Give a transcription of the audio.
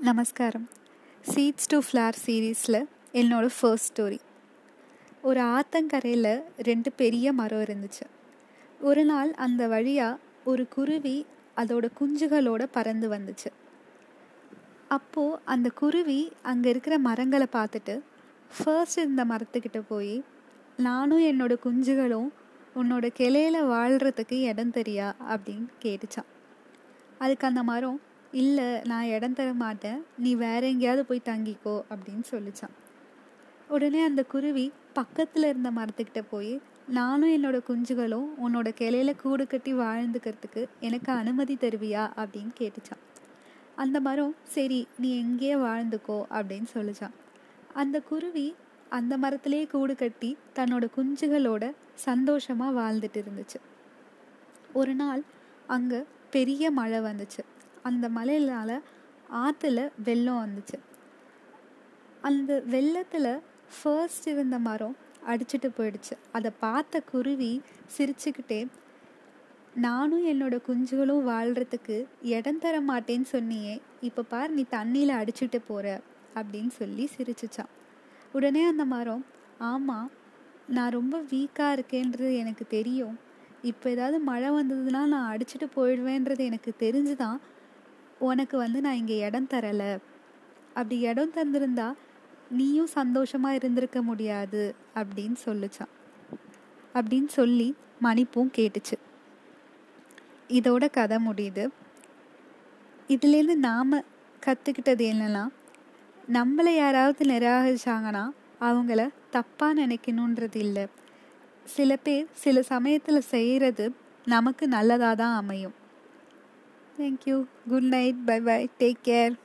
நமஸ்காரம். Seeds to flower சீரீஸில் என்னோட ஃபர்ஸ்ட் ஸ்டோரி ஒரு ஆத்தங்கரையில் ரெண்டு பெரிய மரம் இருந்துச்சு. ஒரு நாள் அந்த வழியாக ஒரு குருவி அதோட குஞ்சுகளோட பறந்து வந்துச்சு. அப்போது அந்த குருவி அங்கே இருக்கிற மரங்களை பார்த்துட்டு ஃபர்ஸ்ட் இந்த மரத்துக்கிட்ட போய் நானும் என்னோட குஞ்சுகளும் உன்னோட கிளையில வாழ்கிறதுக்கு இடம் தெரியா? அப்படின்னு கேட்டுச்சான் அதுக்கு அந்த மரம் இல்லை நான் இடம் தர மாட்டேன். நீ வேற எங்கேயாவது போய் தங்கிக்கோ அப்படின்னு சொல்லிச்சான். உடனே அந்த குருவி பக்கத்தில் இருந்த மரத்துக்கிட்ட போய் நானும் என்னோட குஞ்சுகளும் உன்னோட கிளையில கூடு கட்டி வாழ்ந்துக்கிறதுக்கு எனக்கு அனுமதி தருவியா? அப்படின்னு கேட்டுச்சான். அந்த மரம் சரி நீ எங்கேயே வாழ்ந்துக்கோ அப்படின்னு சொல்லிச்சான். அந்த குருவி அந்த மரத்திலேயே கூடு கட்டி தன்னோட குஞ்சுகளோட சந்தோஷமா வாழ்ந்துட்டு இருந்துச்சு. ஒரு நாள் அங்க பெரிய மழை வந்துச்சு. அந்த மலையினால ஆற்றுல வெள்ளம் வந்துச்சு. அந்த வெள்ளத்தில் ஃபர்ஸ்ட் இருந்த மரம் அடிச்சிட்டு போயிடுச்சு. அதை பார்த்த குருவி சிரிச்சுக்கிட்டே நானும் என்னோட குஞ்சுகளும் வாழ்கிறதுக்கு இடம் தர மாட்டேன்னு சொன்னியே. இப்போ பார் நீ தண்ணியில் அடிச்சுட்டு போகிற அப்படின்னு சொல்லி சிரிச்சிச்சான். உடனே அந்த மரம் ஆமாம் நான் ரொம்ப வீக்காக இருக்கேன்றது எனக்கு தெரியும். இப்போ ஏதாவது மழை வந்ததுன்னா நான் அடிச்சுட்டு போயிடுவேன்றது எனக்கு தெரிஞ்சு தான் உனக்கு வந்து நான் இங்கே இடம் தரலை. அப்படி இடம் தந்திருந்தா நீயும் சந்தோஷமாக இருந்திருக்க முடியாது அப்படின்னு சொல்லிச்சான் அப்படின்னு சொல்லி மணிப்பும் கேட்டுச்சு. இதோட கதை முடியுது. இதுலேருந்து நாம் கற்றுக்கிட்டது என்னன்னா நம்மளை யாராவது நிராகரிச்சாங்கன்னா அவங்கள தப்பாக நினைக்கணுன்றது இல்லை. சில பேர் சில சமயத்தில் செய்கிறது நமக்கு நல்லதாக தான் அமையும். Thank you. Good night. Bye bye. Take care.